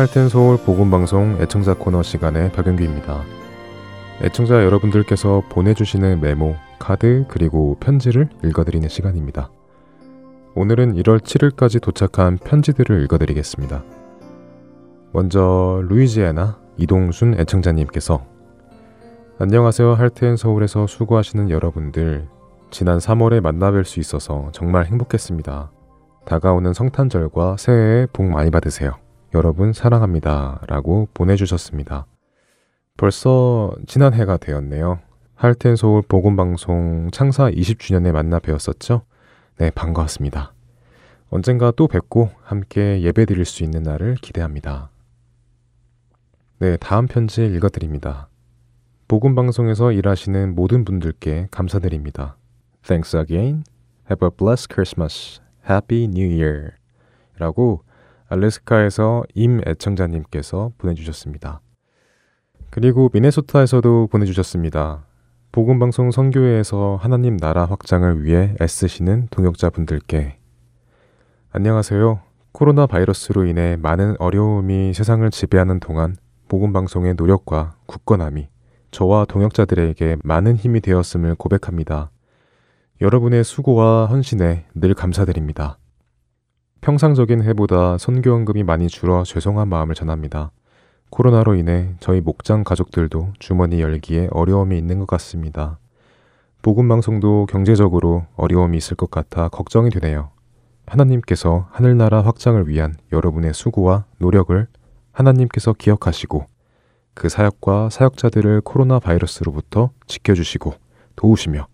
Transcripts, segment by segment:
할텐 서울 보건방송 애청자 코너 시간의 박영규입니다. 애청자 여러분들께서 보내주시는 메모, 카드, 그리고 편지를 읽어드리는 시간입니다. 오늘은 1월 7일까지 도착한 편지들을 읽어드리겠습니다. 먼저 루이지애나 이동순 애청자님께서 안녕하세요 할텐 서울에서 수고하시는 여러분들 지난 3월에 만나뵐 수 있어서 정말 행복했습니다. 다가오는 성탄절과 새해에 복 많이 받으세요. 여러분 사랑합니다. 라고 보내주셨습니다. 벌써 지난 해가 되었네요. 할텐 서울 보건방송 창사 20주년에 만나 뵈었었죠? 네, 반가웠습니다. 언젠가 또 뵙고 함께 예배 드릴 수 있는 날을 기대합니다. 네, 다음 편지 읽어드립니다. 복음방송에서 일하시는 모든 분들께 감사드립니다. Thanks again. Have a blessed Christmas. Happy New Year. 라고 알래스카에서 임 애청자님께서 보내주셨습니다. 그리고 미네소타에서도 보내주셨습니다. 복음방송 선교회에서 하나님 나라 확장을 위해 애쓰시는 동역자분들께 안녕하세요. 코로나 바이러스로 인해 많은 어려움이 세상을 지배하는 동안 복음방송의 노력과 굳건함이 저와 동역자들에게 많은 힘이 되었음을 고백합니다. 여러분의 수고와 헌신에 늘 감사드립니다. 평상적인 해보다 선교원금이 많이 줄어 죄송한 마음을 전합니다. 코로나로 인해 저희 목장 가족들도 주머니 열기에 어려움이 있는 것 같습니다. 복음방송도 경제적으로 어려움이 있을 것 같아 걱정이 되네요. 하나님께서 하늘나라 확장을 위한 여러분의 수고와 노력을 하나님께서 기억하시고 그 사역과 사역자들을 코로나 바이러스로부터 지켜주시고 도우시며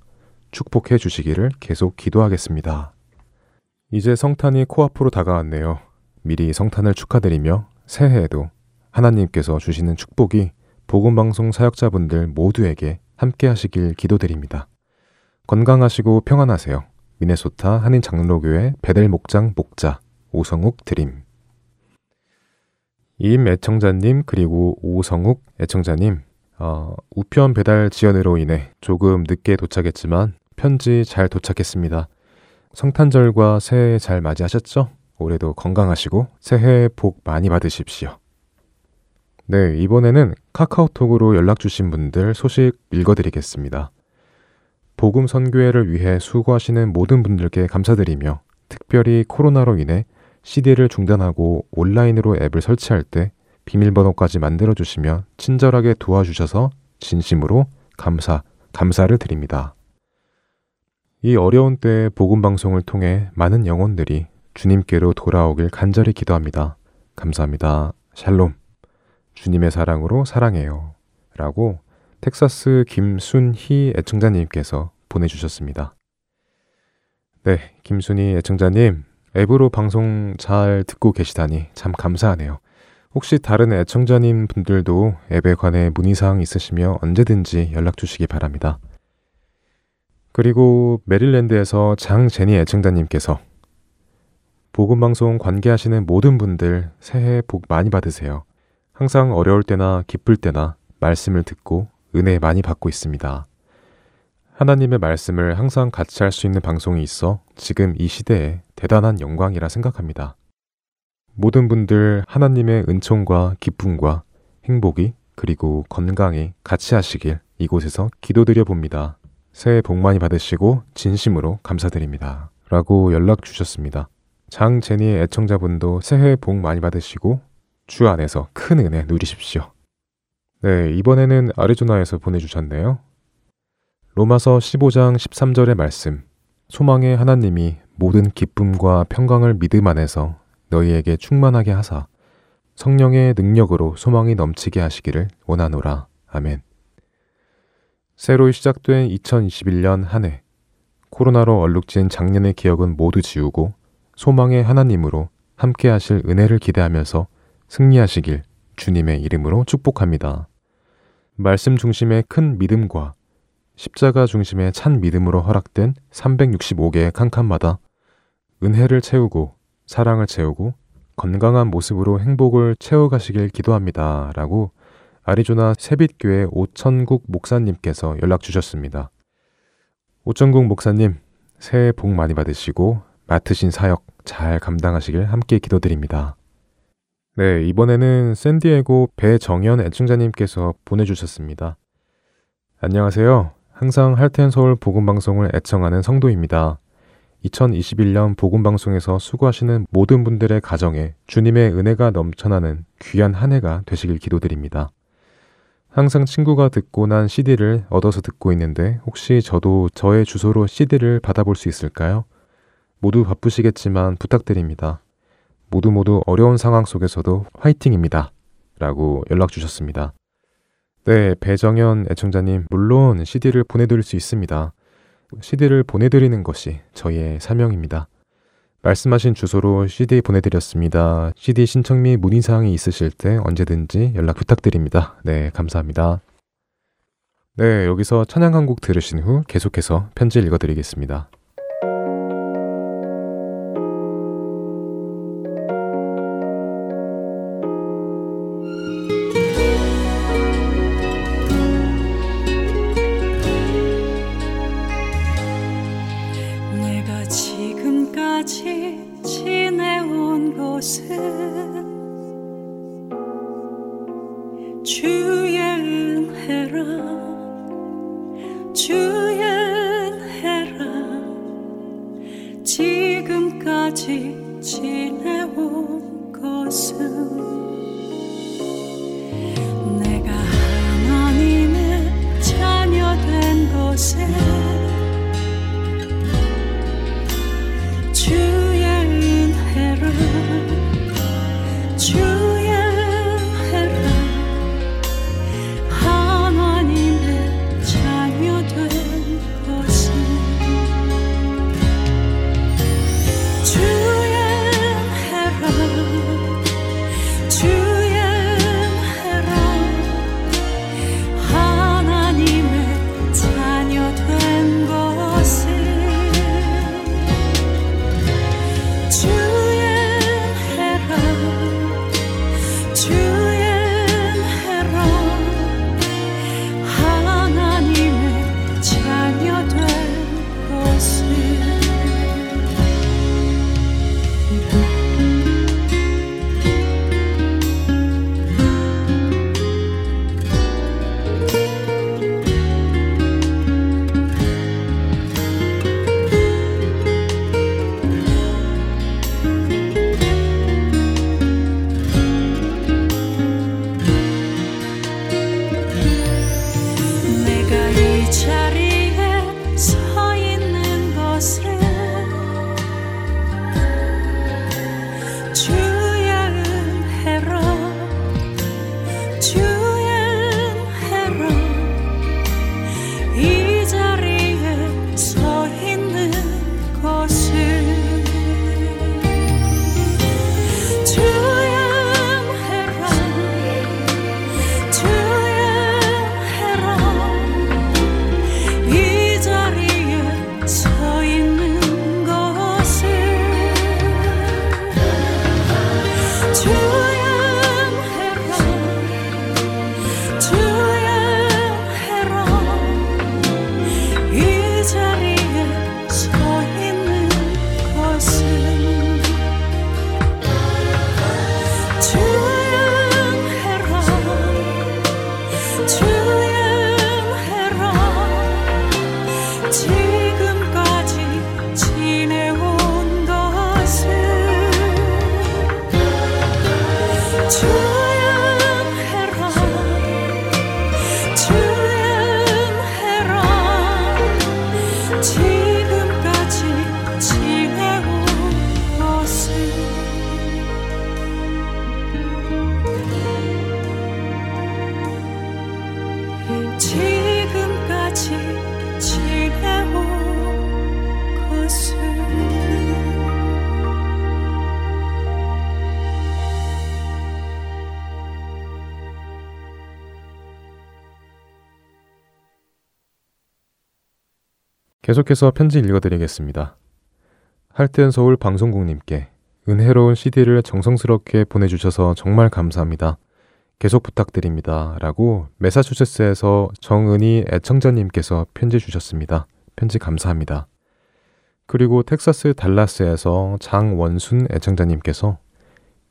축복해 주시기를 계속 기도하겠습니다. 이제 성탄이 코앞으로 다가왔네요. 미리 성탄을 축하드리며 새해에도 하나님께서 주시는 축복이 복음방송 사역자분들 모두에게 함께 하시길 기도드립니다. 건강하시고 평안하세요. 미네소타 한인장로교회 베델 목장 목자 오성욱 드림 임 애청자님 그리고 오성욱 애청자님 어, 우편 배달 지연으로 인해 조금 늦게 도착했지만 편지 잘 도착했습니다. 성탄절과 새해 잘 맞이하셨죠? 올해도 건강하시고 새해 복 많이 받으십시오. 네, 이번에는 카카오톡으로 연락 주신 분들 소식 읽어드리겠습니다. 복음 선교회를 위해 수고하시는 모든 분들께 감사드리며 특별히 코로나로 인해 CD를 중단하고 온라인으로 앱을 설치할 때 비밀번호까지 만들어 주시며 친절하게 도와주셔서 진심으로 감사, 감사를 드립니다. 이 어려운 때에 복음 방송을 통해 많은 영혼들이 주님께로 돌아오길 간절히 기도합니다. 감사합니다. 샬롬. 주님의 사랑으로 사랑해요. 라고 텍사스 김순희 애청자님께서 보내주셨습니다. 네, 김순희 애청자님, 앱으로 방송 잘 듣고 계시다니 참 감사하네요. 혹시 다른 애청자님 분들도 앱에 관해 문의사항 있으시면 언제든지 연락 주시기 바랍니다. 그리고 메릴랜드에서 장제니 애청자님께서 복음방송 관계하시는 모든 분들 새해 복 많이 받으세요. 항상 어려울 때나 기쁠 때나 말씀을 듣고 은혜 많이 받고 있습니다. 하나님의 말씀을 항상 같이 할 수 있는 방송이 있어 지금 이 시대에 대단한 영광이라 생각합니다. 모든 분들 하나님의 은총과 기쁨과 행복이 그리고 건강이 같이 하시길 이곳에서 기도드려 봅니다. 새해 복 많이 받으시고 진심으로 감사드립니다. 라고 연락 주셨습니다. 장제니 애청자분도 새해 복 많이 받으시고 주 안에서 큰 은혜 누리십시오. 네, 이번에는 아리조나에서 보내주셨네요. 로마서 15장 13절의 말씀. 소망의 하나님이 모든 기쁨과 평강을 믿음 안에서 너희에게 충만하게 하사 성령의 능력으로 소망이 넘치게 하시기를 원하노라. 아멘. 새로 시작된 2021년 한 해. 코로나로 얼룩진 작년의 기억은 모두 지우고 소망의 하나님으로 함께 하실 은혜를 기대하면서 승리하시길 주님의 이름으로 축복합니다. 말씀 중심의 큰 믿음과 십자가 중심의 찬 믿음으로 허락된 365개의 칸칸마다 은혜를 채우고 사랑을 채우고 건강한 모습으로 행복을 채워가시길 기도합니다. 라고 아리조나 세빛교회 오천국 목사님께서 연락 주셨습니다. 오천국 목사님, 새해 복 많이 받으시고 맡으신 사역 잘 감당하시길 함께 기도드립니다. 네, 이번에는 샌디에고 배정현 애청자님께서 보내주셨습니다. 안녕하세요. 항상 할텐 서울 복음방송을 애청하는 성도입니다. 2021년 복음방송에서 수고하시는 모든 분들의 가정에 주님의 은혜가 넘쳐나는 귀한 한 해가 되시길 기도드립니다. 항상 친구가 듣고 난 CD를 얻어서 듣고 있는데 혹시 저도 저의 주소로 CD를 받아볼 수 있을까요? 모두 바쁘시겠지만 부탁드립니다. 모두 모두 어려운 상황 속에서도 화이팅입니다. 라고 연락 주셨습니다. 네, 배정현 애청자님, 물론 CD를 보내드릴 수 있습니다. CD를 보내드리는 것이 저희의 사명입니다. 말씀하신 주소로 CD 보내드렸습니다. CD 신청 및 문의사항이 있으실 때 언제든지 연락 부탁드립니다. 네, 감사합니다. 네, 여기서 찬양 한 곡 들으신 후 계속해서 편지 읽어드리겠습니다. 계속해서 편지 읽어드리겠습니다. 할튼 서울 방송국님께 은혜로운 CD를 정성스럽게 보내주셔서 정말 감사합니다. 계속 부탁드립니다. 라고 메사추세츠에서 정은희 애청자님께서 편지 주셨습니다. 편지 감사합니다. 그리고 텍사스 달라스에서 장원순 애청자님께서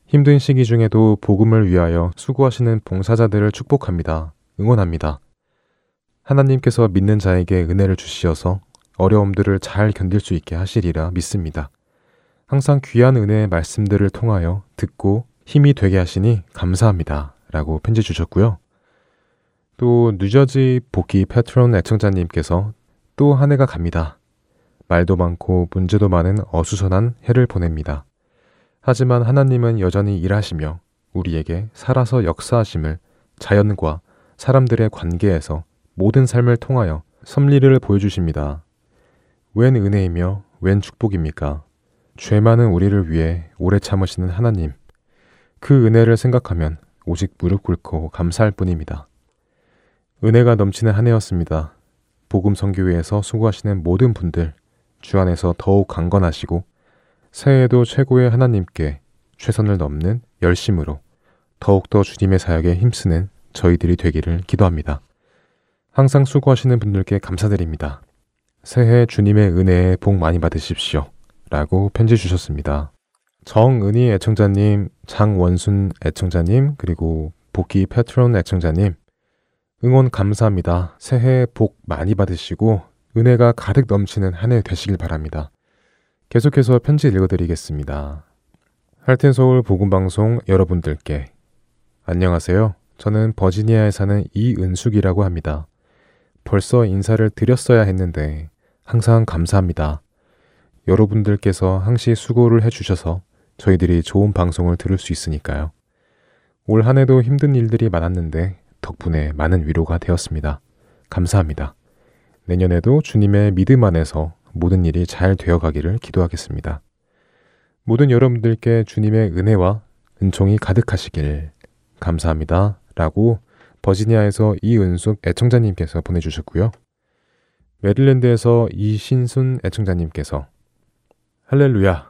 힘든 시기 중에도 복음을 위하여 수고하시는 봉사자들을 축복합니다. 응원합니다. 하나님께서 믿는 자에게 은혜를 주시어서 어려움들을 잘 견딜 수 있게 하시리라 믿습니다. 항상 귀한 은혜의 말씀들을 통하여 듣고 힘이 되게 하시니 감사합니다. 라고 편지 주셨고요. 또 뉴저지 복귀 패트론 애청자님께서 또 한 해가 갑니다. 말도 많고 문제도 많은 어수선한 해를 보냅니다. 하지만 하나님은 여전히 일하시며 우리에게 살아서 역사하심을 자연과 사람들의 관계에서 모든 삶을 통하여 섭리를 보여주십니다. 웬 은혜이며 웬 축복입니까? 죄 많은 우리를 위해 오래 참으시는 하나님. 그 은혜를 생각하면 오직 무릎 꿇고 감사할 뿐입니다. 은혜가 넘치는 한 해였습니다. 복음 선교회에서 수고하시는 모든 분들 주 안에서 더욱 강건하시고 새해에도 최고의 하나님께 최선을 넘는 열심으로 더욱더 주님의 사역에 힘쓰는 저희들이 되기를 기도합니다. 항상 수고하시는 분들께 감사드립니다. 새해 주님의 은혜에 복 많이 받으십시오. 라고 편지 주셨습니다. 정은희 애청자님, 장원순 애청자님, 그리고 복귀 패트론 애청자님, 응원 감사합니다. 새해 복 많이 받으시고 은혜가 가득 넘치는 한 해 되시길 바랍니다. 계속해서 편지 읽어드리겠습니다. 할텐 서울 복음 방송 여러분들께 안녕하세요. 저는 버지니아에 사는 이은숙이라고 합니다. 벌써 인사를 드렸어야 했는데 항상 감사합니다. 여러분들께서 항시 수고를 해주셔서 저희들이 좋은 방송을 들을 수 있으니까요. 올 한 해도 힘든 일들이 많았는데 덕분에 많은 위로가 되었습니다. 감사합니다. 내년에도 주님의 믿음 안에서 모든 일이 잘 되어 가기를 기도하겠습니다. 모든 여러분들께 주님의 은혜와 은총이 가득하시길 감사합니다. 라고 버지니아에서 이은숙 애청자님께서 보내주셨고요. 메릴랜드에서 이신순 애청자님께서 할렐루야!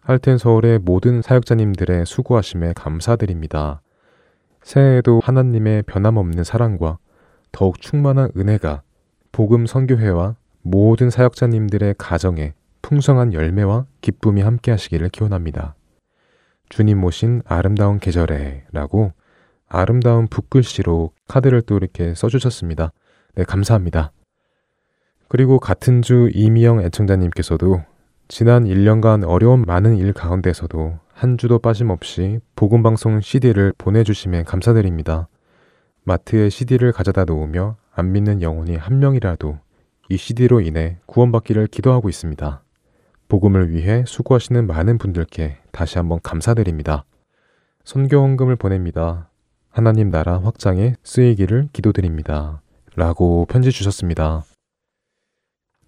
할텐 서울의 모든 사역자님들의 수고하심에 감사드립니다. 새해에도 하나님의 변함없는 사랑과 더욱 충만한 은혜가 복음 선교회와 모든 사역자님들의 가정에 풍성한 열매와 기쁨이 함께 하시기를 기원합니다. 주님 모신 아름다운 계절에 라고 아름다운 붓글씨로 카드를 또 이렇게 써주셨습니다. 네, 감사합니다. 그리고 같은 주 이미영 애청자님께서도 지난 1년간 어려운 많은 일 가운데서도 한 주도 빠짐없이 복음방송 CD를 보내주심에 감사드립니다. 마트에 CD를 가져다 놓으며 안 믿는 영혼이 한 명이라도 이 CD로 인해 구원받기를 기도하고 있습니다. 복음을 위해 수고하시는 많은 분들께 다시 한번 감사드립니다. 선교 헌금을 보냅니다. 하나님 나라 확장에 쓰이기를 기도드립니다. 라고 편지 주셨습니다.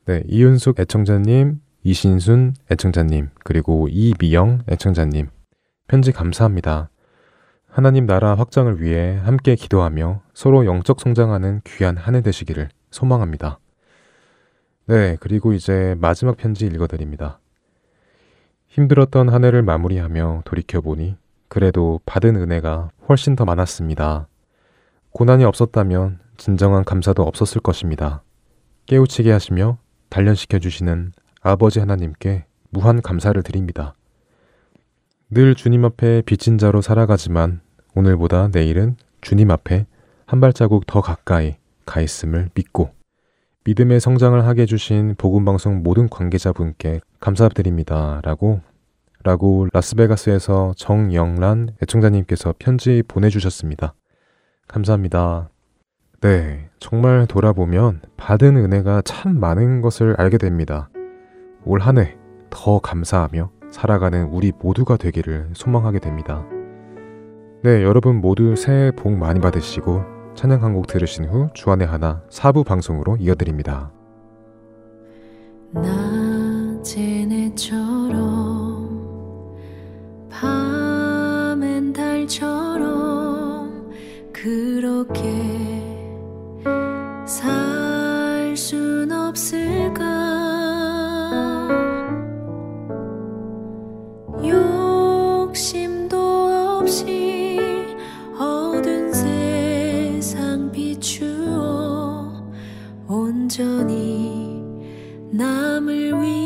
네, 이윤숙 애청자님, 이신순 애청자님, 그리고 이미영 애청자님, 편지 감사합니다. 하나님 나라 확장을 위해 함께 기도하며 서로 영적 성장하는 귀한 한 해 되시기를 소망합니다. 네, 그리고 이제 마지막 편지 읽어드립니다. 힘들었던 한 해를 마무리하며 돌이켜보니 그래도 받은 은혜가 훨씬 더 많았습니다. 고난이 없었다면 진정한 감사도 없었을 것입니다. 깨우치게 하시며 단련시켜 주시는 아버지 하나님께 무한 감사를 드립니다. 늘 주님 앞에 빚진 자로 살아가지만 오늘보다 내일은 주님 앞에 한 발자국 더 가까이 가 있음을 믿고 믿음의 성장을 하게 해주신 복음방송 모든 관계자분께 감사드립니다. 라고, 라고 라스베가스에서 정영란 애청자님께서 편지 보내주셨습니다. 감사합니다. 네, 정말 돌아보면 받은 은혜가 참 많은 것을 알게 됩니다. 올 한 해 더 감사하며 살아가는 우리 모두가 되기를 소망하게 됩니다. 네, 여러분 모두 새해 복 많이 받으시고 찬양 한 곡 들으신 후 주안의 하나 사부 방송으로 이어드립니다. 낮엔 해처럼 밤엔 달처럼 그렇게 살 순 없을까? 욕심도 없이 온전히 남을 위해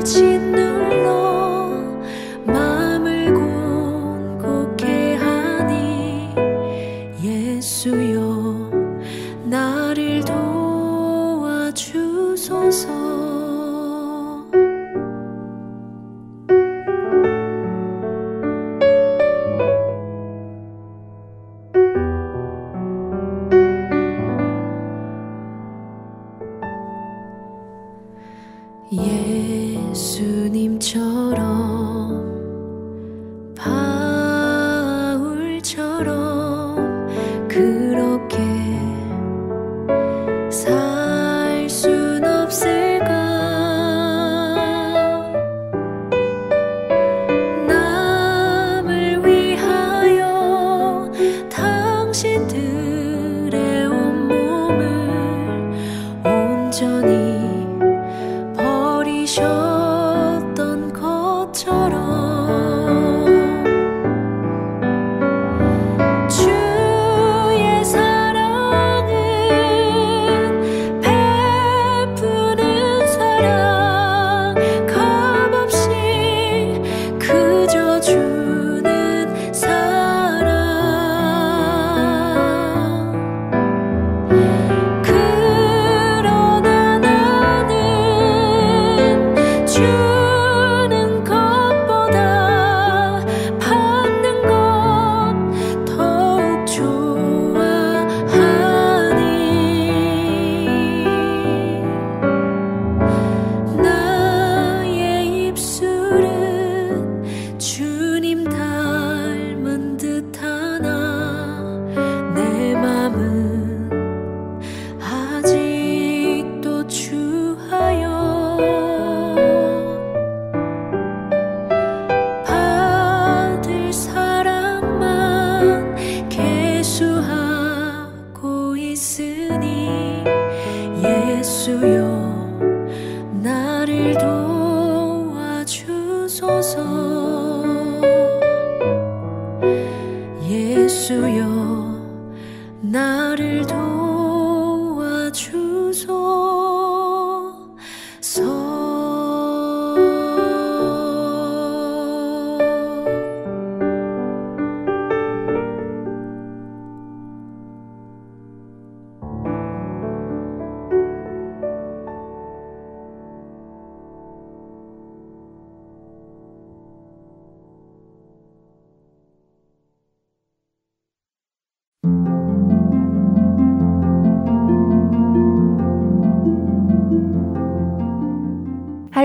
一起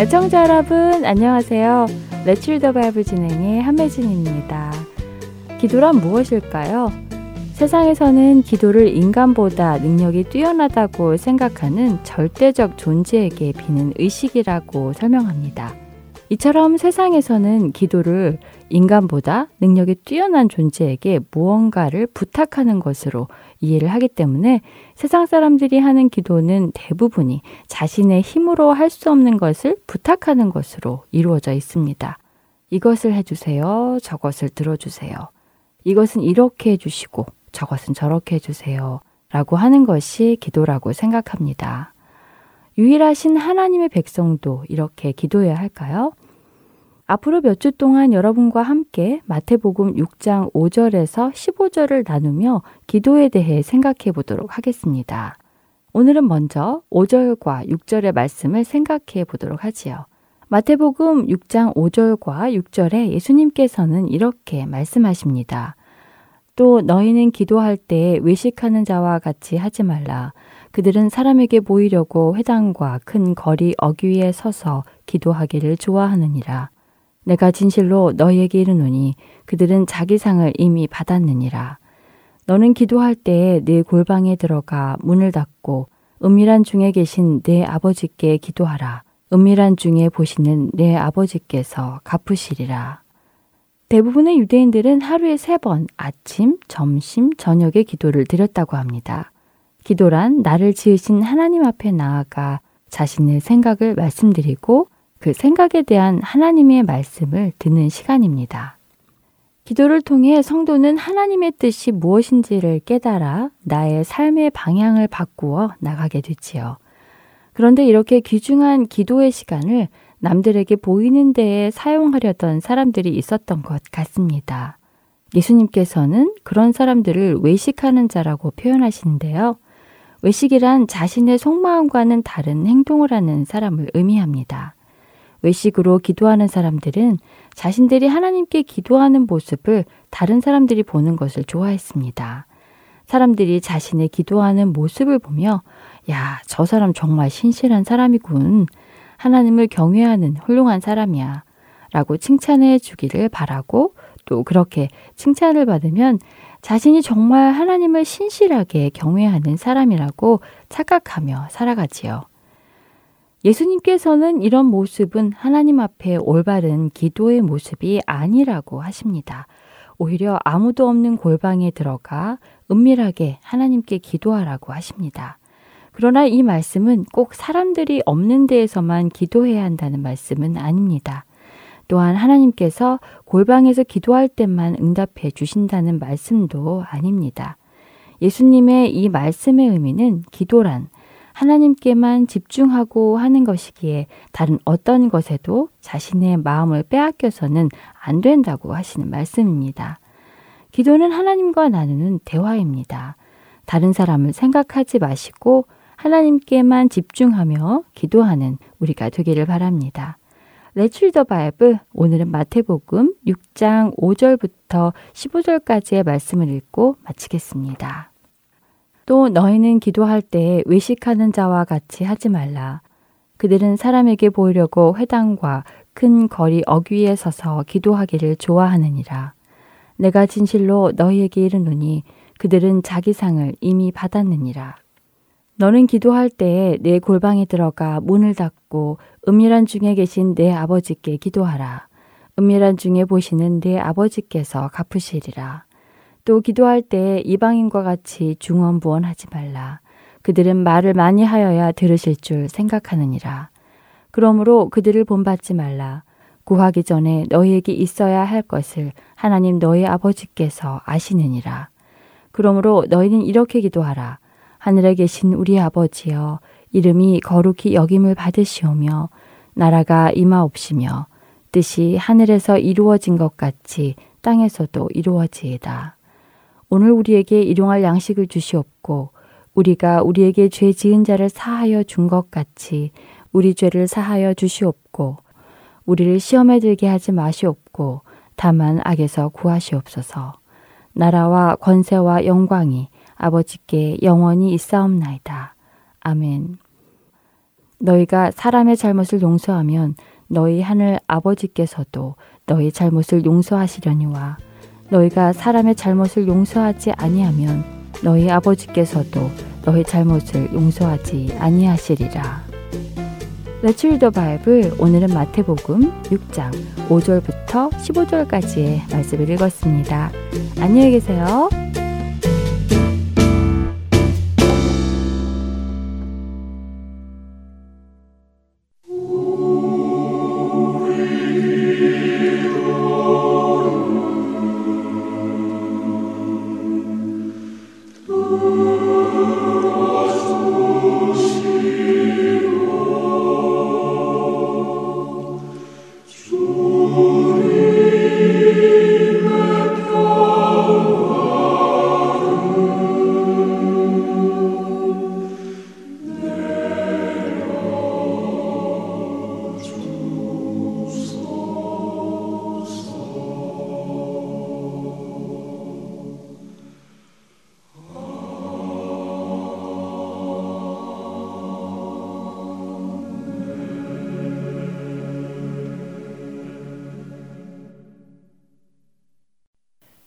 애청자 여러분 안녕하세요. Let's Read the Bible 진행의 한매진입니다. 기도란 무엇일까요? 세상에서는 기도를 인간보다 능력이 뛰어나다고 생각하는 절대적 존재에게 비는 의식이라고 설명합니다. 이처럼 세상에서는 기도를 인간보다 능력이 뛰어난 존재에게 무언가를 부탁하는 것으로 이해를 하기 때문에 세상 사람들이 하는 기도는 대부분이 자신의 힘으로 할 수 없는 것을 부탁하는 것으로 이루어져 있습니다. 이것을 해주세요. 저것을 들어주세요. 이것은 이렇게 해주시고 저것은 저렇게 해주세요. 라고 하는 것이 기도라고 생각합니다. 유일하신 하나님의 백성도 이렇게 기도해야 할까요? 앞으로 몇 주 동안 여러분과 함께 마태복음 6장 5절에서 15절을 나누며 기도에 대해 생각해 보도록 하겠습니다. 오늘은 먼저 5절과 6절의 말씀을 생각해 보도록 하지요. 마태복음 6장 5절과 6절에 예수님께서는 이렇게 말씀하십니다. 또 너희는 기도할 때 외식하는 자와 같이 하지 말라. 그들은 사람에게 보이려고 회당과 큰 거리 어귀 위에 서서 기도하기를 좋아하느니라. 내가 진실로 너희에게 이르노니 그들은 자기 상을 이미 받았느니라. 너는 기도할 때에 네 골방에 들어가 문을 닫고 은밀한 중에 계신 내 아버지께 기도하라. 은밀한 중에 보시는 내 아버지께서 갚으시리라. 대부분의 유대인들은 하루에 세 번 아침, 점심, 저녁에 기도를 드렸다고 합니다. 기도란 나를 지으신 하나님 앞에 나아가 자신의 생각을 말씀드리고 그 생각에 대한 하나님의 말씀을 듣는 시간입니다. 기도를 통해 성도는 하나님의 뜻이 무엇인지를 깨달아 나의 삶의 방향을 바꾸어 나가게 되지요. 그런데 이렇게 귀중한 기도의 시간을 남들에게 보이는 데에 사용하려던 사람들이 있었던 것 같습니다. 예수님께서는 그런 사람들을 외식하는 자라고 표현하시는데요. 외식이란 자신의 속마음과는 다른 행동을 하는 사람을 의미합니다. 외식으로 기도하는 사람들은 자신들이 하나님께 기도하는 모습을 다른 사람들이 보는 것을 좋아했습니다. 사람들이 자신의 기도하는 모습을 보며, 야, 저 사람 정말 신실한 사람이군. 하나님을 경외하는 훌륭한 사람이야. 라고 칭찬해 주기를 바라고 또 그렇게 칭찬을 받으면 자신이 정말 하나님을 신실하게 경외하는 사람이라고 착각하며 살아가지요. 예수님께서는 이런 모습은 하나님 앞에 올바른 기도의 모습이 아니라고 하십니다. 오히려 아무도 없는 골방에 들어가 은밀하게 하나님께 기도하라고 하십니다. 그러나 이 말씀은 꼭 사람들이 없는 데에서만 기도해야 한다는 말씀은 아닙니다. 또한 하나님께서 골방에서 기도할 때만 응답해 주신다는 말씀도 아닙니다. 예수님의 이 말씀의 의미는 기도란 하나님께만 집중하고 하는 것이기에 다른 어떤 것에도 자신의 마음을 빼앗겨서는 안 된다고 하시는 말씀입니다. 기도는 하나님과 나누는 대화입니다. 다른 사람을 생각하지 마시고 하나님께만 집중하며 기도하는 우리가 되기를 바랍니다. 레츠 더 바이블 오늘은 마태복음 6장 5절부터 15절까지의 말씀을 읽고 마치겠습니다. 또 너희는 기도할 때 외식하는 자와 같이 하지 말라. 그들은 사람에게 보이려고 회당과 큰 거리 어귀에 서서 기도하기를 좋아하느니라. 내가 진실로 너희에게 이르노니 그들은 자기 상을 이미 받았느니라. 너는 기도할 때에 내 골방에 들어가 문을 닫고 은밀한 중에 계신 내 아버지께 기도하라. 은밀한 중에 보시는 내 아버지께서 갚으시리라. 또 기도할 때 이방인과 같이 중언부언하지 말라. 그들은 말을 많이 하여야 들으실 줄 생각하느니라. 그러므로 그들을 본받지 말라. 구하기 전에 너희에게 있어야 할 것을 하나님 너희 아버지께서 아시느니라. 그러므로 너희는 이렇게 기도하라. 하늘에 계신 우리 아버지여 이름이 거룩히 여김을 받으시오며 나라가 임하옵시며 뜻이 하늘에서 이루어진 것 같이 땅에서도 이루어지이다. 오늘 우리에게 일용할 양식을 주시옵고 우리가 우리에게 죄 지은 자를 사하여 준 것 같이 우리 죄를 사하여 주시옵고 우리를 시험에 들게 하지 마시옵고 다만 악에서 구하시옵소서. 나라와 권세와 영광이 아버지께 영원히 있사옵나이다. 아멘. 너희가 사람의 잘못을 용서하면 너희 하늘 아버지께서도 너희 잘못을 용서하시려니와 너희가 사람의 잘못을 용서하지 아니하면 너희 아버지께서도 너희 잘못을 용서하지 아니하시리라. Let's read the Bible. 오늘은 마태복음 6장 5절부터 15절까지의 말씀을 읽었습니다. 안녕히 계세요.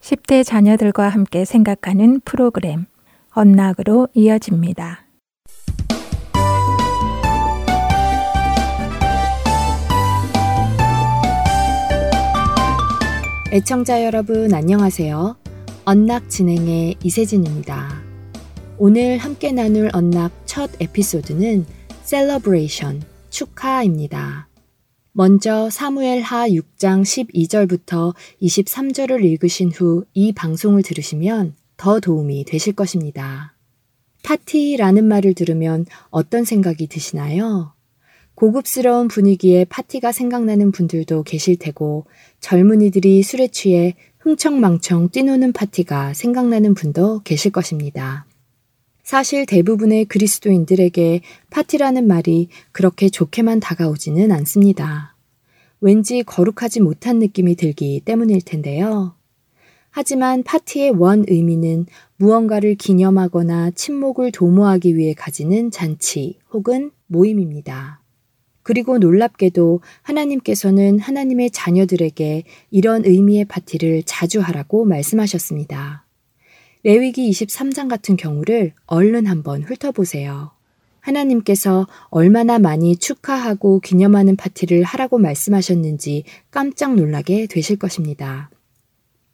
10대 자녀들과 함께 생각하는 프로그램 Unlock으로 이어집니다. 애청자 여러분 안녕하세요. Unlock 진행의 이세진입니다. 오늘 함께 나눌 Unlock 첫 에피소드는 celebration 축하입니다. 먼저 사무엘 하 6장 12절부터 23절을 읽으신 후 이 방송을 들으시면 더 도움이 되실 것입니다. 파티라는 말을 들으면 어떤 생각이 드시나요? 고급스러운 분위기에 파티가 생각나는 분들도 계실 테고 젊은이들이 술에 취해 흥청망청 뛰노는 파티가 생각나는 분도 계실 것입니다. 사실 대부분의 그리스도인들에게 파티라는 말이 그렇게 좋게만 다가오지는 않습니다. 왠지 거룩하지 못한 느낌이 들기 때문일 텐데요. 하지만 파티의 원 의미는 무언가를 기념하거나 침묵을 도모하기 위해 가지는 잔치 혹은 모임입니다. 그리고 놀랍게도 하나님께서는 하나님의 자녀들에게 이런 의미의 파티를 자주 하라고 말씀하셨습니다. 레위기 23장 같은 경우를 얼른 한번 훑어보세요. 하나님께서 얼마나 많이 축하하고 기념하는 파티를 하라고 말씀하셨는지 깜짝 놀라게 되실 것입니다.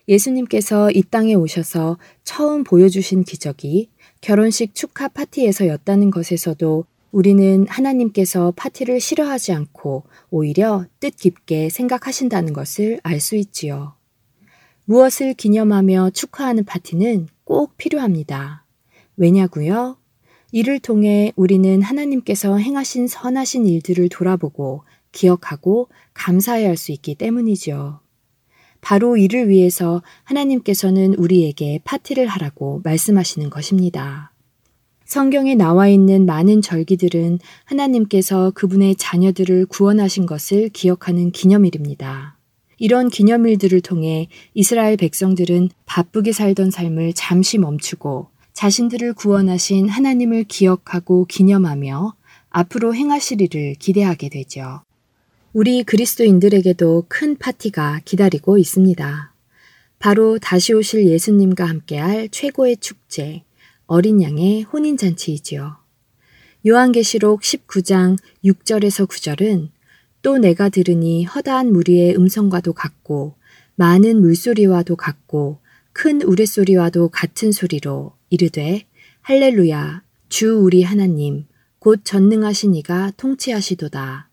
예수님께서 이 땅에 오셔서 처음 보여주신 기적이 결혼식 축하 파티에서였다는 것에서도 우리는 하나님께서 파티를 싫어하지 않고 오히려 뜻깊게 생각하신다는 것을 알 수 있지요. 무엇을 기념하며 축하하는 파티는 꼭 필요합니다. 왜냐고요? 이를 통해 우리는 하나님께서 행하신 선하신 일들을 돌아보고 기억하고 감사해야 할 수 있기 때문이죠. 바로 이를 위해서 하나님께서는 우리에게 파티를 하라고 말씀하시는 것입니다. 성경에 나와 있는 많은 절기들은 하나님께서 그분의 자녀들을 구원하신 것을 기억하는 기념일입니다. 이런 기념일들을 통해 이스라엘 백성들은 바쁘게 살던 삶을 잠시 멈추고 자신들을 구원하신 하나님을 기억하고 기념하며 앞으로 일을 기대하게 되죠. 우리 그리스도인들에게도 큰 파티가 기다리고 있습니다. 바로 다시 오실 예수님과 함께할 최고의 축제, 어린 양의 혼인잔치이지요. 요한계시록 19장 6절에서 9절은 또 내가 들으니 허다한 무리의 음성과도 같고 많은 물소리와도 같고 큰 우레소리와도 같은 소리로 이르되 할렐루야 주 우리 하나님 곧 전능하신 이가 통치하시도다.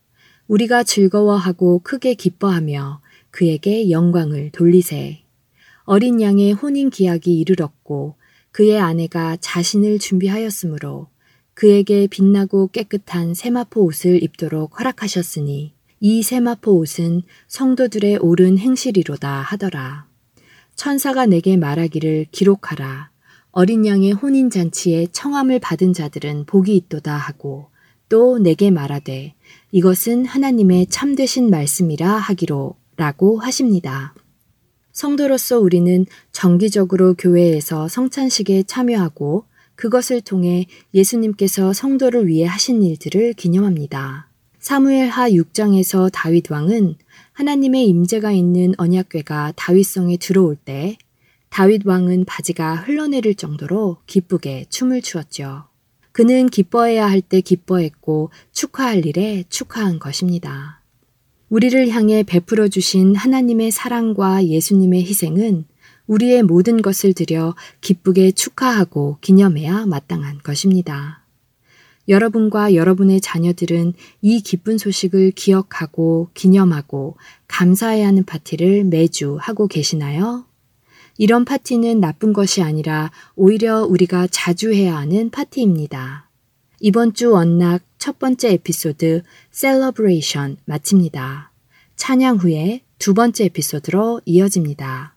우리가 즐거워하고 크게 기뻐하며 그에게 영광을 돌리세. 어린 양의 혼인 기약이 이르렀고 그의 아내가 자신을 준비하였으므로 그에게 빛나고 깨끗한 세마포 옷을 입도록 허락하셨으니 이 세마포 옷은 성도들의 옳은 행실이로다 하더라. 천사가 내게 말하기를 기록하라. 어린 양의 혼인 잔치에 청함을 받은 자들은 복이 있도다 하고 또 내게 말하되 이것은 하나님의 참되신 말씀이라 하기로 라고 하십니다. 성도로서 우리는 정기적으로 교회에서 성찬식에 참여하고 그것을 통해 예수님께서 성도를 위해 하신 일들을 기념합니다. 사무엘 하 6장에서 다윗 왕은 하나님의 임재가 있는 언약궤가 다윗성에 들어올 때 다윗 왕은 바지가 흘러내릴 정도로 기쁘게 춤을 추었죠. 그는 기뻐해야 할 때 기뻐했고 축하할 일에 축하한 것입니다. 우리를 향해 베풀어 주신 하나님의 사랑과 예수님의 희생은 우리의 모든 것을 드려 기쁘게 축하하고 기념해야 마땅한 것입니다. 여러분과 여러분의 자녀들은 이 기쁜 소식을 기억하고 기념하고 감사해야 하는 파티를 매주 하고 계시나요? 이런 파티는 나쁜 것이 아니라 오히려 우리가 자주 해야 하는 파티입니다. 이번 주 Unlock 첫 번째 에피소드 celebration 마칩니다. 찬양 후에 두 번째 에피소드로 이어집니다.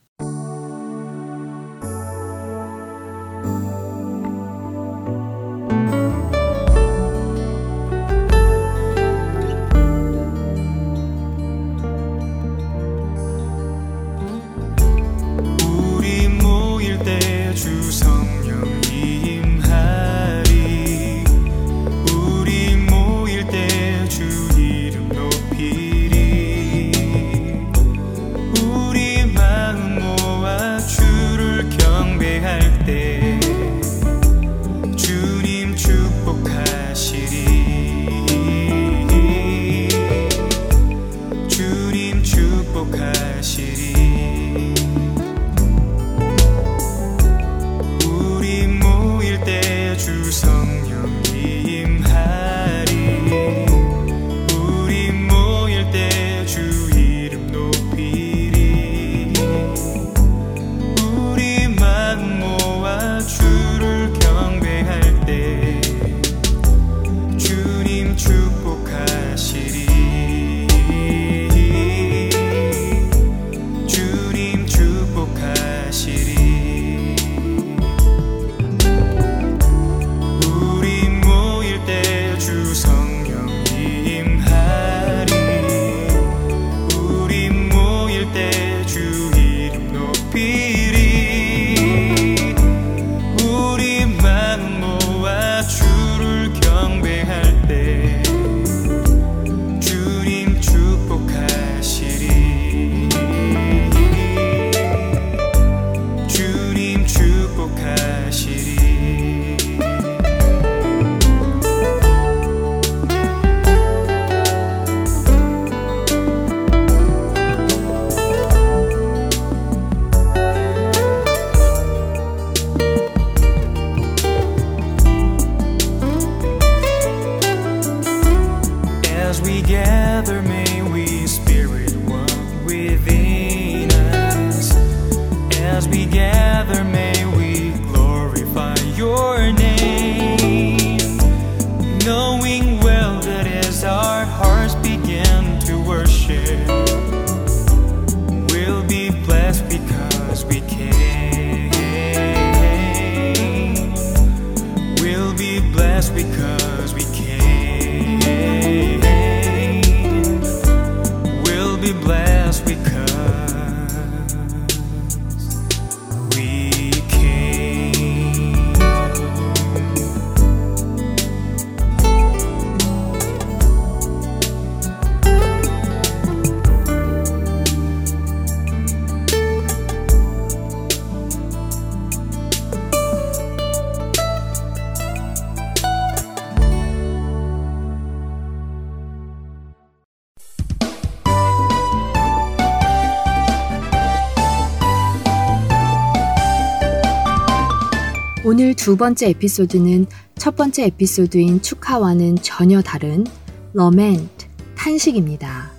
오늘 두 번째 에피소드는 첫 번째 에피소드인 축하와는 전혀 다른 러멘트, 탄식입니다.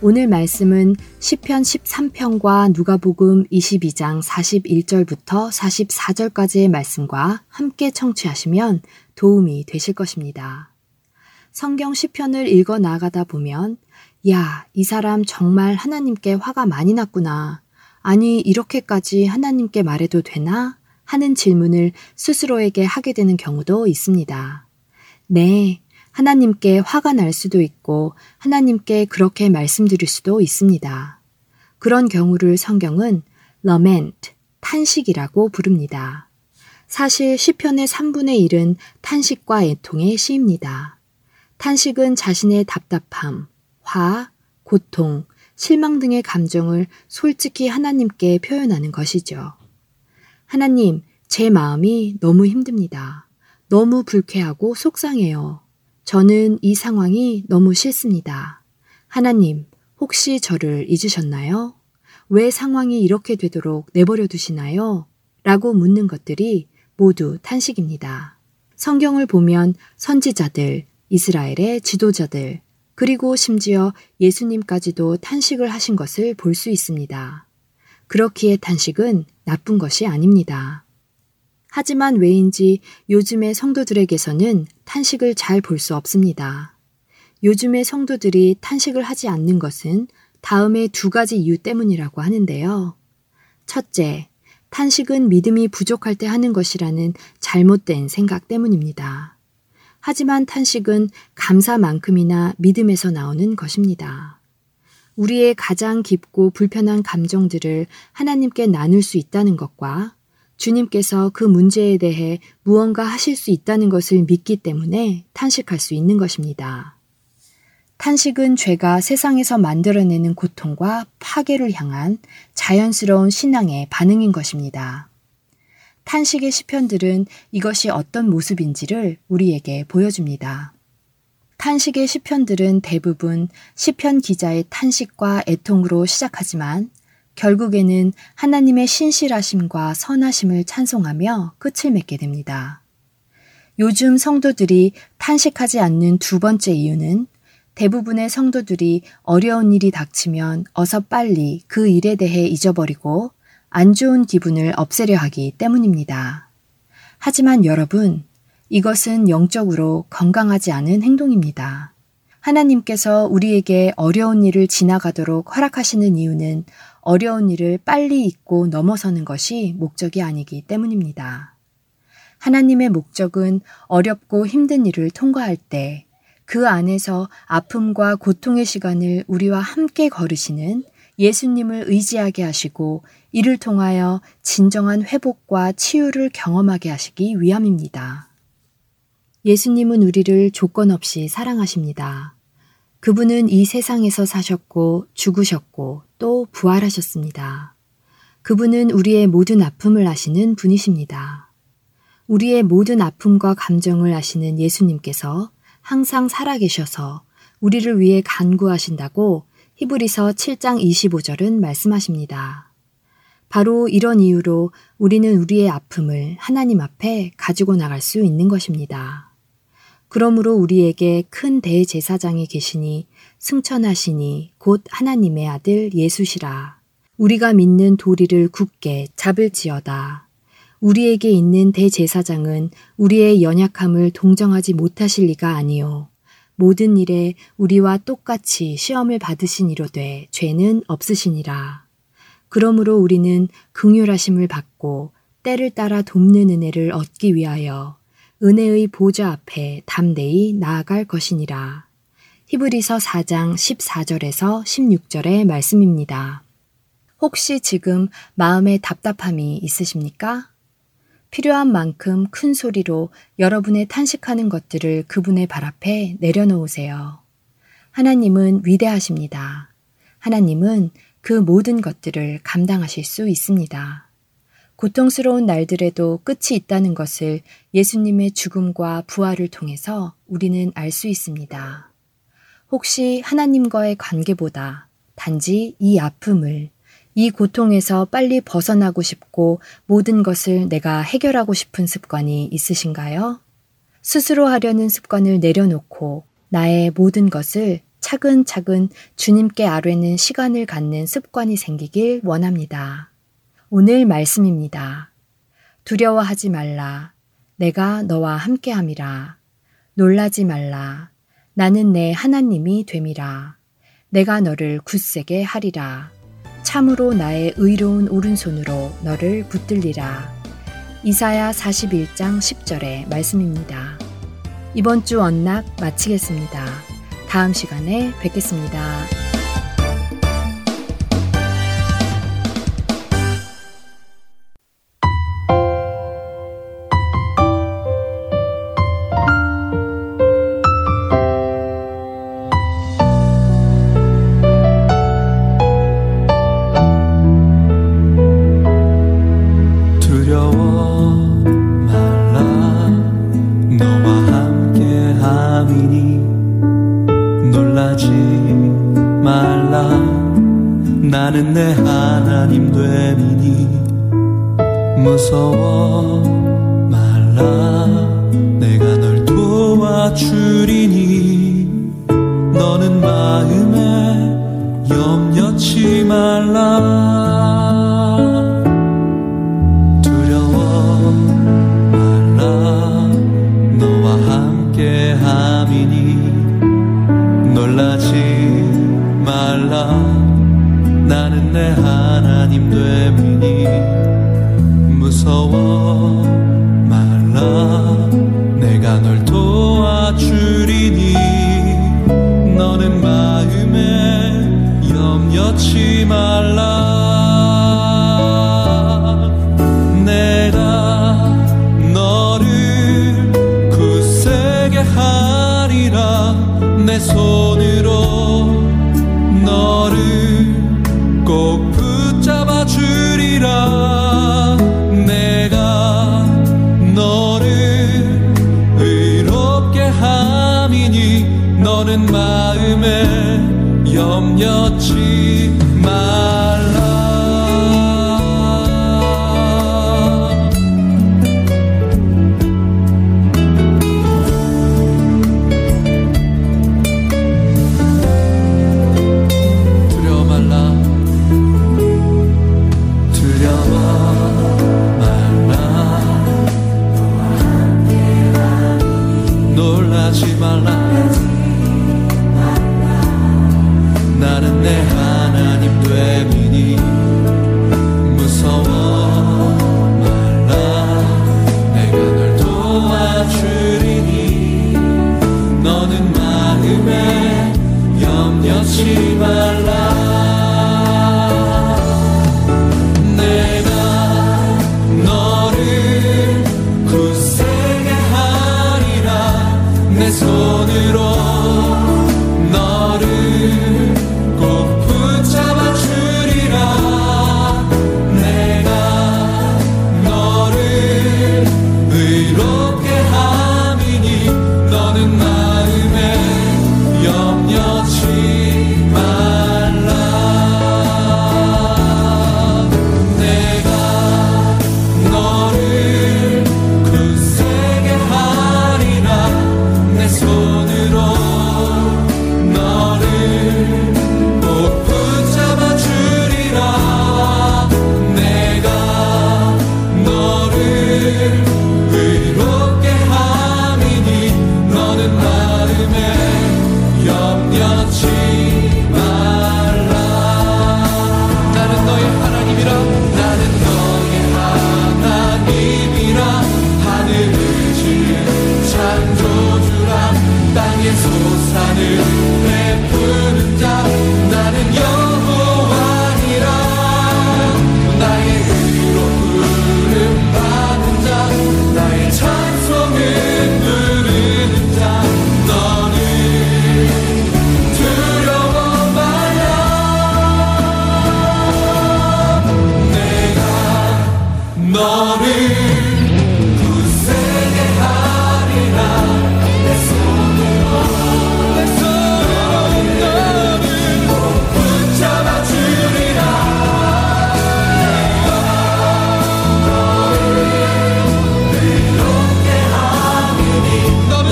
오늘 말씀은 시편 13편과 누가복음 22장 41절부터 44절까지의 말씀과 함께 청취하시면 도움이 되실 것입니다. 성경 시편을 읽어 나가다 보면 야, 이 사람 정말 하나님께 화가 많이 났구나. 아니, 이렇게까지 하나님께 말해도 되나? 하는 질문을 스스로에게 하게 되는 경우도 있습니다. 네, 하나님께 화가 날 수도 있고 하나님께 그렇게 말씀드릴 수도 있습니다. 그런 경우를 성경은 lament, 탄식이라고 부릅니다. 사실 시편의 3분의 1은 탄식과 애통의 시입니다. 탄식은 자신의 답답함, 화, 고통, 실망 등의 감정을 솔직히 하나님께 표현하는 것이죠. 하나님, 제 마음이 너무 힘듭니다. 너무 불쾌하고 속상해요. 저는 이 상황이 너무 싫습니다. 하나님, 혹시 저를 잊으셨나요? 왜 상황이 이렇게 되도록 내버려 두시나요? 라고 묻는 것들이 모두 탄식입니다. 성경을 보면 선지자들, 이스라엘의 지도자들, 그리고 심지어 예수님까지도 탄식을 하신 것을 볼 수 있습니다. 그렇기에 탄식은 나쁜 것이 아닙니다. 하지만 왜인지 요즘의 성도들에게서는 탄식을 잘 볼 수 없습니다. 요즘의 성도들이 탄식을 하지 않는 것은 다음의 두 가지 이유 때문이라고 하는데요. 첫째, 탄식은 믿음이 부족할 때 하는 것이라는 잘못된 생각 때문입니다. 하지만 탄식은 감사만큼이나 믿음에서 나오는 것입니다. 우리의 가장 깊고 불편한 감정들을 하나님께 나눌 수 있다는 것과 주님께서 그 문제에 대해 무언가 하실 수 있다는 것을 믿기 때문에 탄식할 수 있는 것입니다. 탄식은 죄가 세상에서 만들어내는 고통과 파괴를 향한 자연스러운 신앙의 반응인 것입니다. 탄식의 시편들은 이것이 어떤 모습인지를 우리에게 보여줍니다. 탄식의 시편들은 대부분 시편 기자의 탄식과 애통으로 시작하지만 결국에는 하나님의 신실하심과 선하심을 찬송하며 끝을 맺게 됩니다. 요즘 성도들이 탄식하지 않는 두 번째 이유는 대부분의 성도들이 어려운 일이 닥치면 어서 빨리 그 일에 대해 잊어버리고 안 좋은 기분을 없애려 하기 때문입니다. 하지만 여러분, 이것은 영적으로 건강하지 않은 행동입니다. 하나님께서 우리에게 어려운 일을 지나가도록 허락하시는 이유는 어려운 일을 빨리 잊고 넘어서는 것이 목적이 아니기 때문입니다. 하나님의 목적은 어렵고 힘든 일을 통과할 때 그 안에서 아픔과 고통의 시간을 우리와 함께 걸으시는 예수님을 의지하게 하시고 이를 통하여 진정한 회복과 치유를 경험하게 하시기 위함입니다. 예수님은 우리를 조건 없이 사랑하십니다. 그분은 이 세상에서 사셨고 죽으셨고 또 부활하셨습니다. 그분은 우리의 모든 아픔을 아시는 분이십니다. 우리의 모든 아픔과 감정을 아시는 예수님께서 항상 살아계셔서 우리를 위해 간구하신다고 히브리서 7장 25절은 말씀하십니다. 바로 이런 이유로 우리는 우리의 아픔을 하나님 앞에 가지고 나갈 수 있는 것입니다. 그러므로 우리에게 큰 대제사장이 계시니 승천하시니 곧 하나님의 아들 예수시라. 우리가 믿는 도리를 굳게 잡을지어다. 우리에게 있는 대제사장은 우리의 연약함을 동정하지 못하실 리가 아니요. 모든 일에 우리와 똑같이 시험을 받으신 이로되 죄는 없으시니라. 그러므로 우리는 긍휼하심을 받고 때를 따라 돕는 은혜를 얻기 위하여 은혜의 보좌 앞에 담대히 나아갈 것이니라. 히브리서 4장 14절에서 16절의 말씀입니다. 혹시 지금 마음에 답답함이 있으십니까? 필요한 만큼 큰 소리로 여러분의 탄식하는 것들을 그분의 발 앞에 내려놓으세요. 하나님은 위대하십니다. 하나님은 그 모든 것들을 감당하실 수 있습니다. 고통스러운 날들에도 끝이 있다는 것을 예수님의 죽음과 부활을 통해서 우리는 알 수 있습니다. 혹시 하나님과의 관계보다 단지 이 아픔을, 이 고통에서 빨리 벗어나고 싶고 모든 것을 내가 해결하고 싶은 습관이 있으신가요? 스스로 하려는 습관을 내려놓고 나의 모든 것을 차근차근 주님께 아뢰는 시간을 갖는 습관이 생기길 원합니다. 오늘 말씀입니다. 두려워하지 말라. 내가 너와 함께함이라. 놀라지 말라. 나는 내 하나님이 됨이라. 내가 너를 굳세게 하리라. 참으로 나의 의로운 오른손으로 너를 붙들리라. 이사야 41장 10절의 말씀입니다. 이번 주 언락 마치겠습니다. 다음 시간에 뵙겠습니다. 마음이니 놀라지 말라. 나는 내 하나님 됨이니 무서워 말라. 내가 널 도와주리니 너는 마음에 염려치 말라. 내 하나님 됨이니 무서워. しま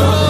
Lord.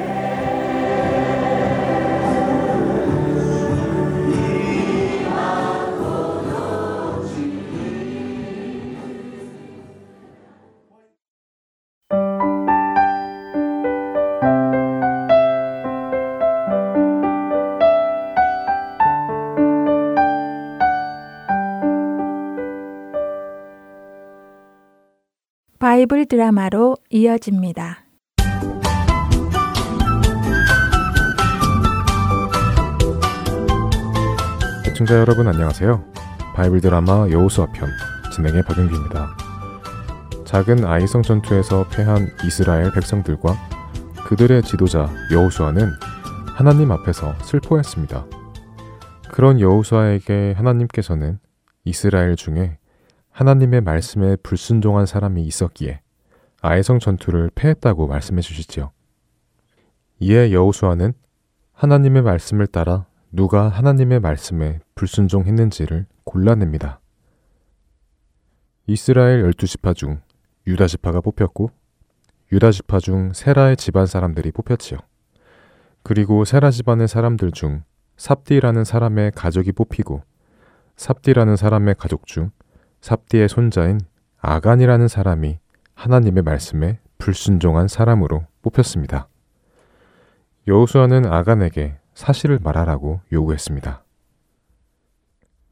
바이블 드라마로 이어집니다. 애청자 여러분 안녕하세요. 바이블 드라마 여호수아 편 진행의 박영규입니다. 작은 아이성 전투에서 패한 이스라엘 백성들과 그들의 지도자 여호수아는 하나님 앞에서 슬퍼했습니다. 그런 여호수아에게 하나님께서는 이스라엘 중에 하나님의 말씀에 불순종한 사람이 있었기에 아이성 전투를 패했다고 말씀해 주시지요. 이에 여호수아는 하나님의 말씀을 따라 누가 하나님의 말씀에 불순종했는지를 골라냅니다. 이스라엘 열두 지파 중 유다 지파가 뽑혔고 유다 지파 중 세라의 집안 사람들이 뽑혔지요. 그리고 세라 집안의 사람들 중 삽디라는 사람의 가족이 뽑히고 삽디라는 사람의 가족 중 삽디의 손자인 아간이라는 사람이 하나님의 말씀에 불순종한 사람으로 뽑혔습니다. 여호수아는 아간에게 사실을 말하라고 요구했습니다.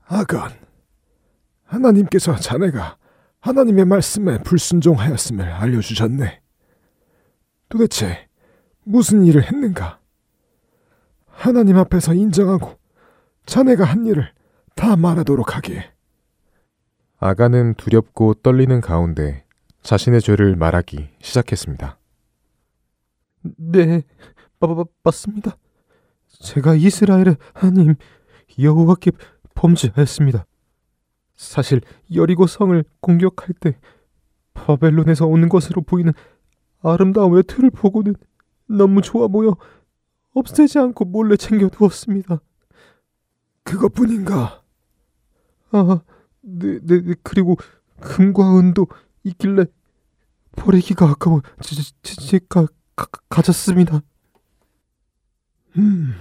아간, 하나님께서 자네가 하나님의 말씀에 불순종하였음을 알려주셨네. 도대체 무슨 일을 했는가? 하나님 앞에서 인정하고 자네가 한 일을 다 말하도록 하게. 아가는 두렵고 떨리는 가운데 자신의 죄를 말하기 시작했습니다. 네, 맞습니다. 제가 이스라엘의 하나님 여호와께 범죄하였습니다. 사실 여리고 성을 공격할 때 바벨론에서 오는 것으로 보이는 아름다운 외투를 보고는 너무 좋아 보여 없애지 않고 몰래 챙겨 두었습니다. 그것뿐인가? 아, 네, 네, 네, 그리고 금과 은도 있길래 버리기가 아까워 제, 제, 제가 가, 가졌습니다. 음,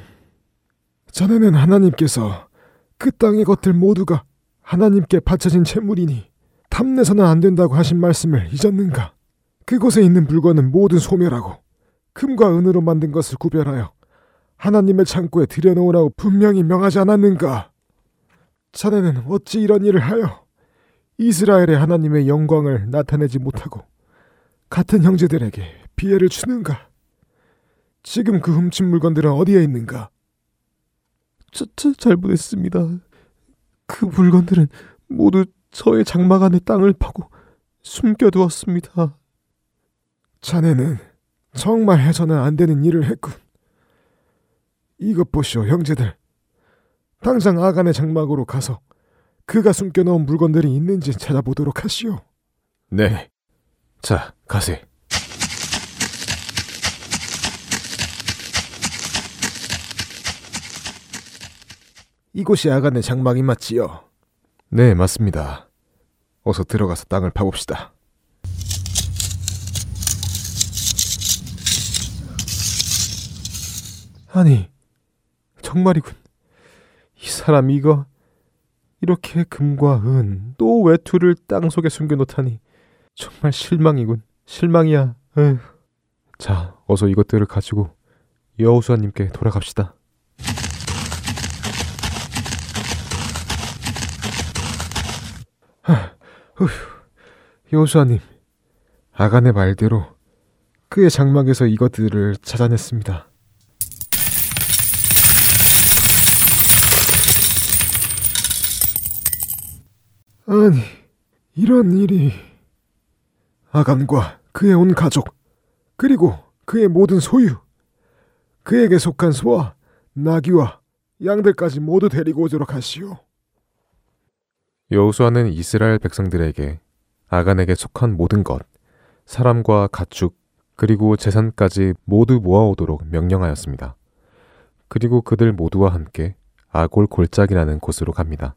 자네는 하나님께서 그 땅의 것들 모두가 하나님께 바쳐진 재물이니 탐내서는 안 된다고 하신 말씀을 잊었는가? 그곳에 있는 물건은 모든 소멸하고 금과 은으로 만든 것을 구별하여 하나님의 창고에 들여놓으라고 분명히 명하지 않았는가? 자네는 어찌 이런 일을 하여 이스라엘의 하나님의 영광을 나타내지 못하고 같은 형제들에게 피해를 주는가? 지금 그 훔친 물건들은 어디에 있는가? 저, 저 잘못했습니다. 그 물건들은 모두 저의 장막 안에 땅을 파고 숨겨두었습니다. 자네는 정말 해서는 안 되는 일을 했군. 이것 보시오, 형제들. 당장 아간의 장막으로 가서 그가 숨겨놓은 물건들이 있는지 찾아보도록 하시오. 네. 자, 가세. 이곳이 아간의 장막이 맞지요? 네, 맞습니다. 어서 들어가서 땅을 파봅시다. 아니, 정말이군. 이 사람 이거 이렇게 금과 은 또 외투를 땅 속에 숨겨놓다니 정말 실망이군. 실망이야. 에휴. 자 어서 이것들을 가지고 여우수아님께 돌아갑시다. 여우수아님 아간의 말대로 그의 장막에서 이것들을 찾아냈습니다. 아니, 이런 일이 아간과 그의 온 가족 그리고 그의 모든 소유 그에게 속한 소와 나귀와 양들까지 모두 데리고 오도록 하시오. 여호수아는 이스라엘 백성들에게 아간에게 속한 모든 것, 사람과 가축, 그리고 재산까지 모두 모아오도록 명령하였습니다. 그리고 그들 모두와 함께 아골 골짜기라는 곳으로 갑니다.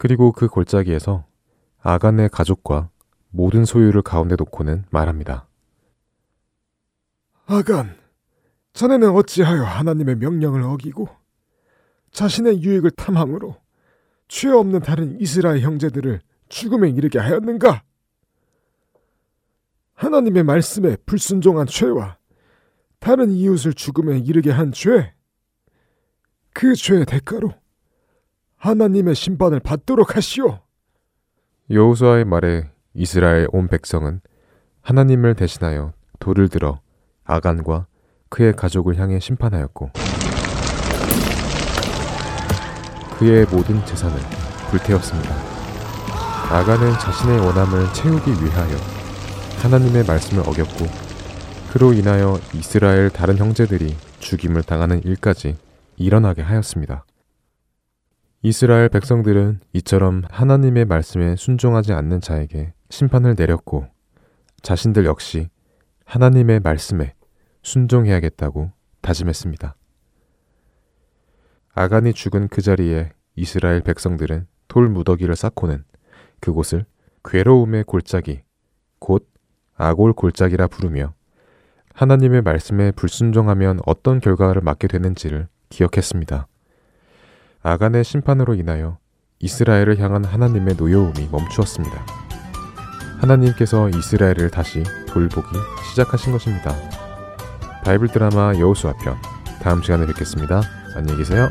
그리고 그 골짜기에서 아간의 가족과 모든 소유를 가운데 놓고는 말합니다. 아간, 자네는 어찌하여 하나님의 명령을 어기고 자신의 유익을 탐함으로 죄 없는 다른 이스라엘 형제들을 죽음에 이르게 하였는가? 하나님의 말씀에 불순종한 죄와 다른 이웃을 죽음에 이르게 한 죄, 그 죄의 대가로 하나님의 심판을 받도록 하시오. 여호수아의 말에 이스라엘 온 백성은 하나님을 대신하여 돌을 들어 아간과 그의 가족을 향해 심판하였고 그의 모든 재산을 불태웠습니다. 아간은 자신의 원함을 채우기 위하여 하나님의 말씀을 어겼고 그로 인하여 이스라엘 다른 형제들이 죽임을 당하는 일까지 일어나게 하였습니다. 이스라엘 백성들은 이처럼 하나님의 말씀에 순종하지 않는 자에게 심판을 내렸고 자신들 역시 하나님의 말씀에 순종해야겠다고 다짐했습니다. 아간이 죽은 그 자리에 이스라엘 백성들은 돌 무더기를 쌓고는 그곳을 괴로움의 골짜기, 곧 아골 골짜기라 부르며 하나님의 말씀에 불순종하면 어떤 결과를 맞게 되는지를 기억했습니다. 아간의 심판으로 인하여 이스라엘을 향한 하나님의 노여움이 멈추었습니다. 하나님께서 이스라엘을 다시 돌보기 시작하신 것입니다. 바이블 드라마 여호수아 편 다음 시간에 뵙겠습니다. 안녕히 계세요.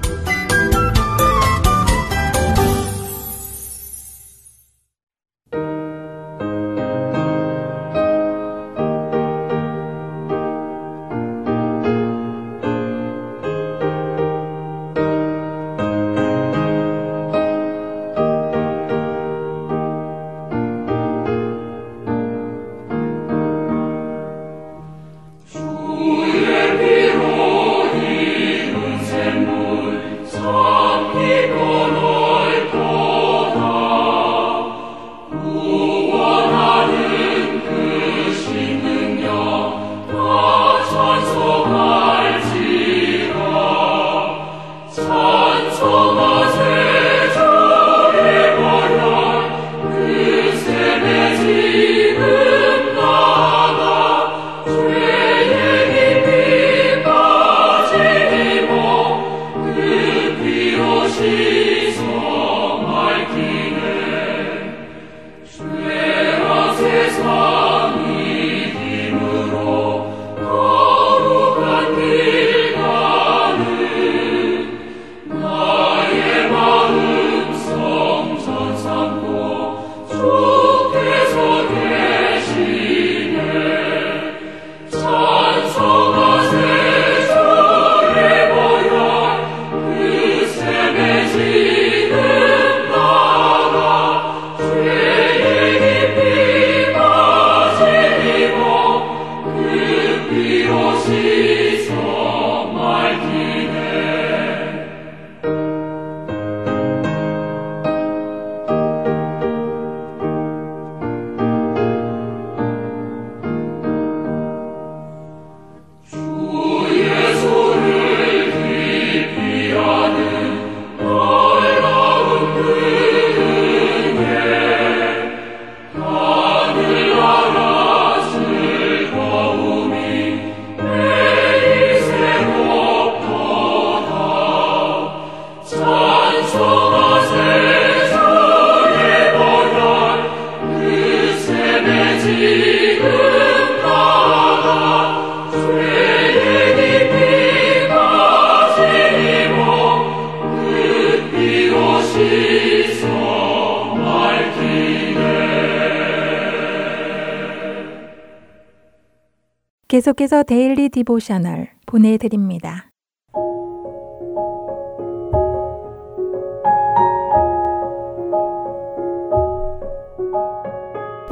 Daily Devotional 보내드립니다.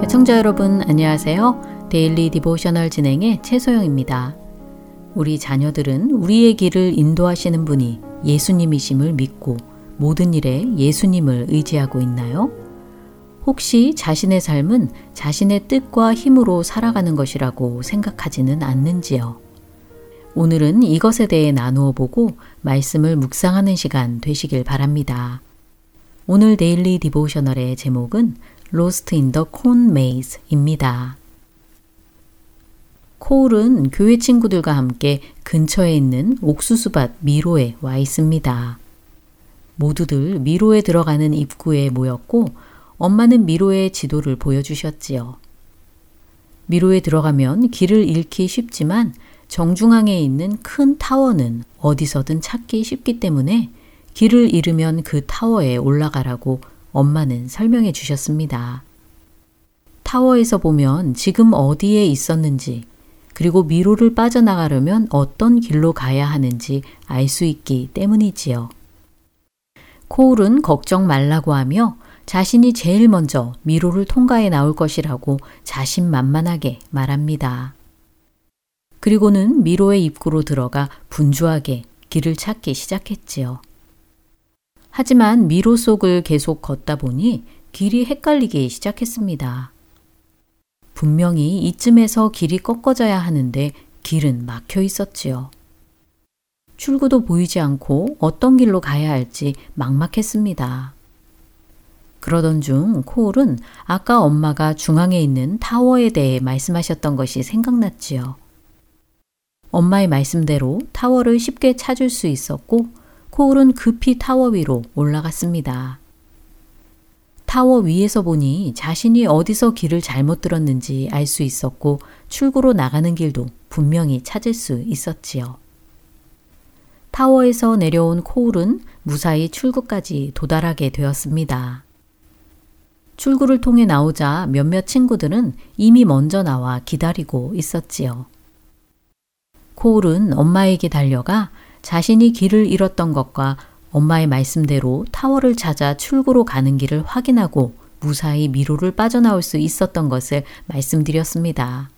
애청자 여러분 안녕하세요. Daily Devotional 진행의 최소영입니다. 우리 자녀들은 우리의 길을 인도하시는 분이 예수님이심을 믿고 모든 일에 예수님을 의지하고 있나요? 혹시 자신의 삶은 자신의 뜻과 힘으로 살아가는 것이라고 생각하지는 않는지요? 오늘은 이것에 대해 나누어 보고 말씀을 묵상하는 시간 되시길 바랍니다. 오늘 데일리 디보셔널의 제목은 Lost in the Corn Maze입니다. 코울은 교회 친구들과 함께 근처에 있는 옥수수밭 미로에 와 있습니다. 모두들 미로에 들어가는 입구에 모였고 엄마는 미로의 지도를 보여주셨지요. 미로에 들어가면 길을 잃기 쉽지만 정중앙에 있는 큰 타워는 어디서든 찾기 쉽기 때문에 길을 잃으면 그 타워에 올라가라고 엄마는 설명해 주셨습니다. 타워에서 보면 지금 어디에 있었는지 그리고 미로를 빠져나가려면 어떤 길로 가야 하는지 알 수 있기 때문이지요. 코울은 걱정 말라고 하며 자신이 제일 먼저 미로를 통과해 나올 것이라고 자신만만하게 말합니다. 그리고는 미로의 입구로 들어가 분주하게 길을 찾기 시작했지요. 하지만 미로 속을 계속 걷다 보니 길이 헷갈리기 시작했습니다. 분명히 이쯤에서 길이 꺾어져야 하는데 길은 막혀 있었지요. 출구도 보이지 않고 어떤 길로 가야 할지 막막했습니다. 그러던 중 코울은 아까 엄마가 중앙에 있는 타워에 대해 말씀하셨던 것이 생각났지요. 엄마의 말씀대로 타워를 쉽게 찾을 수 있었고 코울은 급히 타워 위로 올라갔습니다. 타워 위에서 보니 자신이 어디서 길을 잘못 들었는지 알 수 있었고 출구로 나가는 길도 분명히 찾을 수 있었지요. 타워에서 내려온 코울은 무사히 출구까지 도달하게 되었습니다. 출구를 통해 나오자 몇몇 친구들은 이미 먼저 나와 기다리고 있었지요. 코울은 엄마에게 달려가 자신이 길을 잃었던 것과 엄마의 말씀대로 타워를 찾아 출구로 가는 길을 확인하고 무사히 미로를 빠져나올 수 있었던 것을 말씀드렸습니다.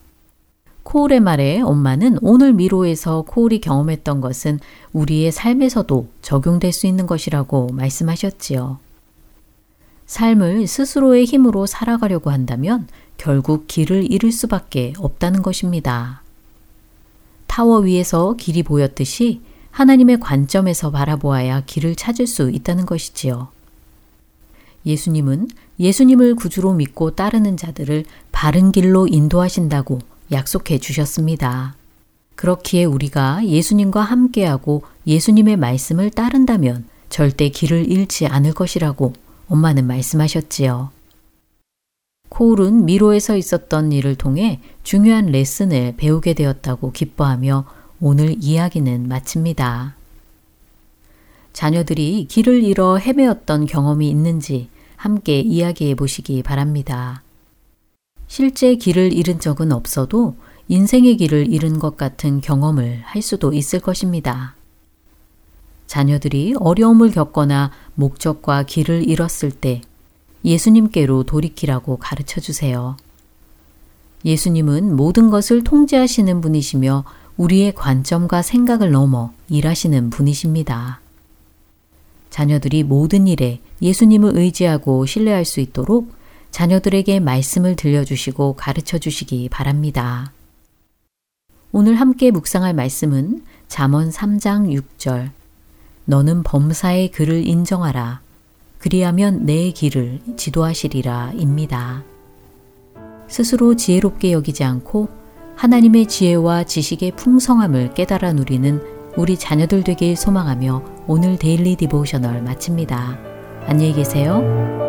코울의 말에 엄마는 오늘 미로에서 코울이 경험했던 것은 우리의 삶에서도 적용될 수 있는 것이라고 말씀하셨지요. 삶을 스스로의 힘으로 살아가려고 한다면 결국 길을 잃을 수밖에 없다는 것입니다. 타워 위에서 길이 보였듯이 하나님의 관점에서 바라보아야 길을 찾을 수 있다는 것이지요. 예수님은 예수님을 구주로 믿고 따르는 자들을 바른 길로 인도하신다고 약속해 주셨습니다. 그렇기에 우리가 예수님과 함께하고 예수님의 말씀을 따른다면 절대 길을 잃지 않을 것이라고 엄마는 말씀하셨지요. 코울은 미로에서 있었던 일을 통해 중요한 레슨을 배우게 되었다고 기뻐하며 오늘 이야기는 마칩니다. 자녀들이 길을 잃어 헤매었던 경험이 있는지 함께 이야기해 보시기 바랍니다. 실제 길을 잃은 적은 없어도 인생의 길을 잃은 것 같은 경험을 할 수도 있을 것입니다. 자녀들이 어려움을 겪거나 목적과 길을 잃었을 때 예수님께로 돌이키라고 가르쳐 주세요. 예수님은 모든 것을 통제하시는 분이시며 우리의 관점과 생각을 넘어 일하시는 분이십니다. 자녀들이 모든 일에 예수님을 의지하고 신뢰할 수 있도록 자녀들에게 말씀을 들려주시고 가르쳐 주시기 바랍니다. 오늘 함께 묵상할 말씀은 잠언 3장 6절 너는 범사에 그를 인정하라. 그리하면 네 길을 지도하시리라 입니다. 스스로 지혜롭게 여기지 않고 하나님의 지혜와 지식의 풍성함을 깨달아 누리는 우리 자녀들 되길 소망하며 오늘 Daily Devotional 마칩니다. 안녕히 계세요.